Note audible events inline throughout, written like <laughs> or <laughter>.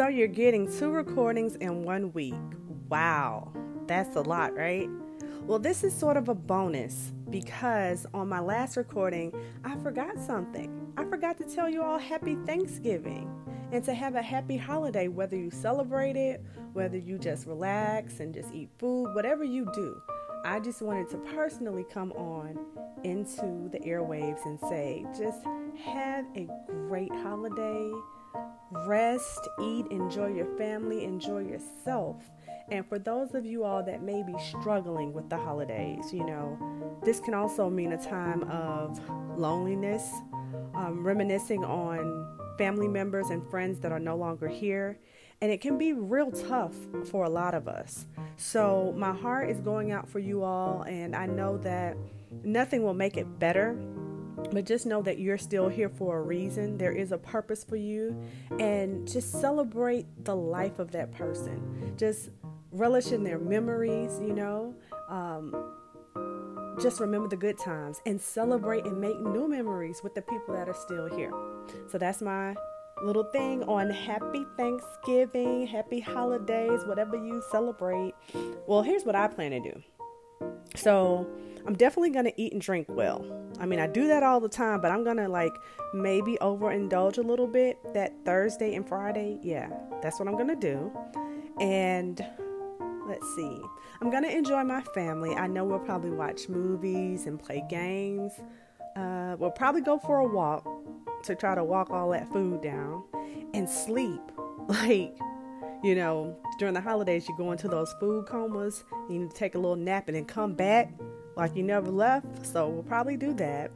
So you're getting two recordings in one week. Wow, that's a lot, right? Well, this is sort of a bonus because on my last recording, I forgot something. I forgot to tell you all happy Thanksgiving and to have a happy holiday, whether you celebrate it, whether you just relax and just eat food, whatever you do. I just wanted to personally come on into the airwaves and say, just have a great holiday. Rest, eat, enjoy your family, enjoy yourself. And for those of you all that may be struggling with the holidays, you know, this can also mean a time of loneliness, um, reminiscing on family members and friends that are no longer here. And it can be real tough for a lot of us. So, my heart is going out for you all, and I know that nothing will make it better but just know that you're still here for a reason. There is a purpose for you. And just celebrate the life of that person. Just relish in their memories, you know. Um, just remember the good times and celebrate and make new memories with the people that are still here. So that's my little thing on happy Thanksgiving, happy holidays, whatever you celebrate. Well, here's what I plan to do. So, I'm definitely going to eat and drink well. I mean, I do that all the time, but I'm going to like maybe overindulge a little bit that Thursday and Friday. Yeah, that's what I'm going to do. And let's see. I'm going to enjoy my family. I know we'll probably watch movies and play games. Uh, we'll probably go for a walk to try to walk all that food down and sleep. <laughs> Like, you know, during the holidays, you go into those food comas, you need to take a little nap and then come back like you never left. So we'll probably do that.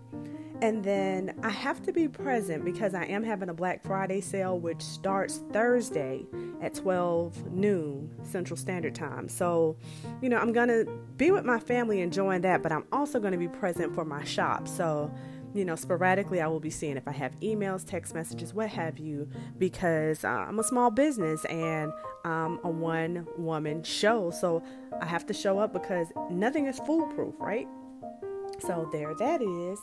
And then I have to be present because I am having a Black Friday sale, which starts Thursday at 12 noon Central Standard Time. So, you know, I'm going to be with my family enjoying that, but I'm also going to be present for my shop. So, you know, sporadically I will be seeing if I have emails, text messages, what have you, because uh, I'm a small business and I'm a one woman show. So I have to show up because nothing is foolproof, right? So there that is.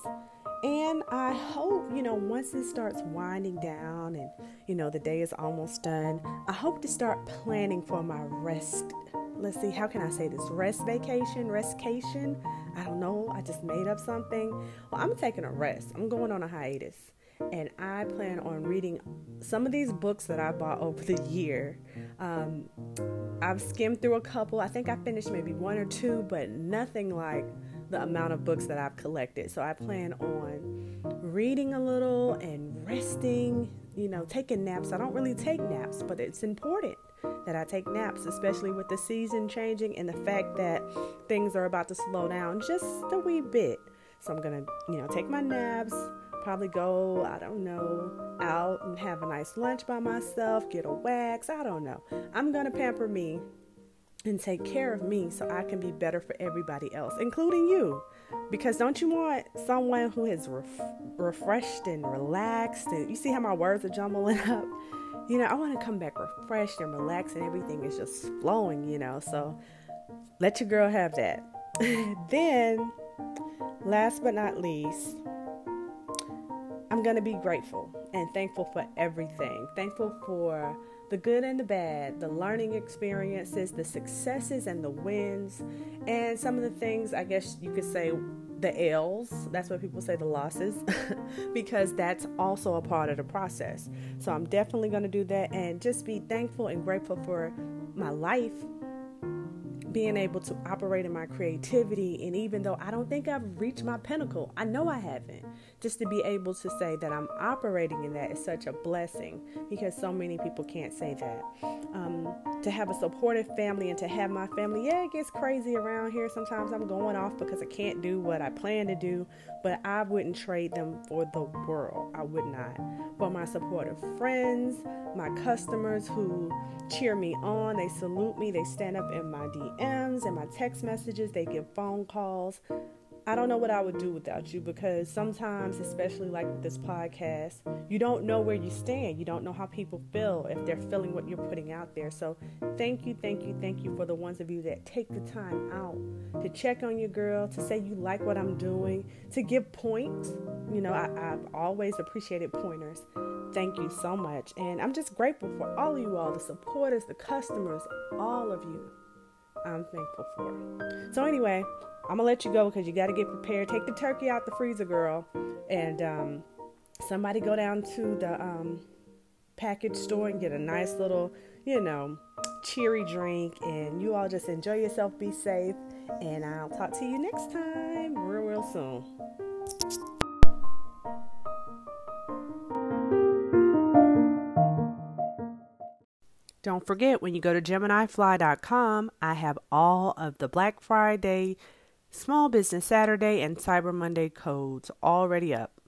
And I hope, you know, once it starts winding down and, you know, the day is almost done, I hope to start planning for my rest. Let's see, how can I say this? Rest vacation, restcation. I don't know. I just made up something. Well, I'm taking a rest. I'm going on a hiatus. And I plan on reading some of these books that I bought <laughs> over the year. Um, I've skimmed through a couple. I think I finished maybe one or two, but nothing like the amount of books that I've collected. So I plan on reading a little and resting, you know, taking naps. I don't really take naps, but it's important that I take naps, especially with the season changing and the fact that things are about to slow down just a wee bit. So I'm going to, you know, take my naps, probably go, I don't know, out and have a nice lunch by myself, get a wax, I don't know. I'm going to pamper me and take care of me so I can be better for everybody else, including you. Because don't you want someone who is ref- refreshed and relaxed? And you see how my words are jumbling <laughs> up? You know, I want to come back refreshed and relaxed, and everything is just flowing, you know. So let your girl have that. <laughs> then, last but not least, I'm going to be grateful and thankful for everything. Thankful for the good and the bad, the learning experiences, the successes and the wins, and some of the things I guess you could say the L's. That's what people say the losses, <laughs> because that's also a part of the process. So I'm definitely going to do that and just be thankful and grateful for my life being able to operate in my creativity. And even though I don't think I've reached my pinnacle, I know I haven't. Just to be able to say that I'm operating in that is such a blessing because so many people can't say that. Um, to have a supportive family and to have my family, yeah, it gets crazy around here. Sometimes I'm going off because I can't do what I plan to do, but I wouldn't trade them for the world. I would not. For my supportive friends, my customers who cheer me on, they salute me, they stand up in my DMs and my text messages, they give phone calls. I don't know what I would do without you because sometimes, especially like this podcast, you don't know where you stand. You don't know how people feel if they're feeling what you're putting out there. So, thank you, thank you, thank you for the ones of you that take the time out to check on your girl, to say you like what I'm doing, to give points. You know, I, have always appreciated pointers. Thank you so much. And I'm just grateful for all of you all, the supporters, the customers, all of you. I'm thankful for. So, anyway, I'm going to let you go because you got to get prepared. Take the turkey out the freezer, girl. And um, somebody go down to the um, package store and get a nice little, you know, cheery drink. And you all just enjoy yourself, be safe. And I'll talk to you next time, real, real soon. Don't forget when you go to GeminiFly.com, I have all of the Black Friday, Small Business Saturday, and Cyber Monday codes already up.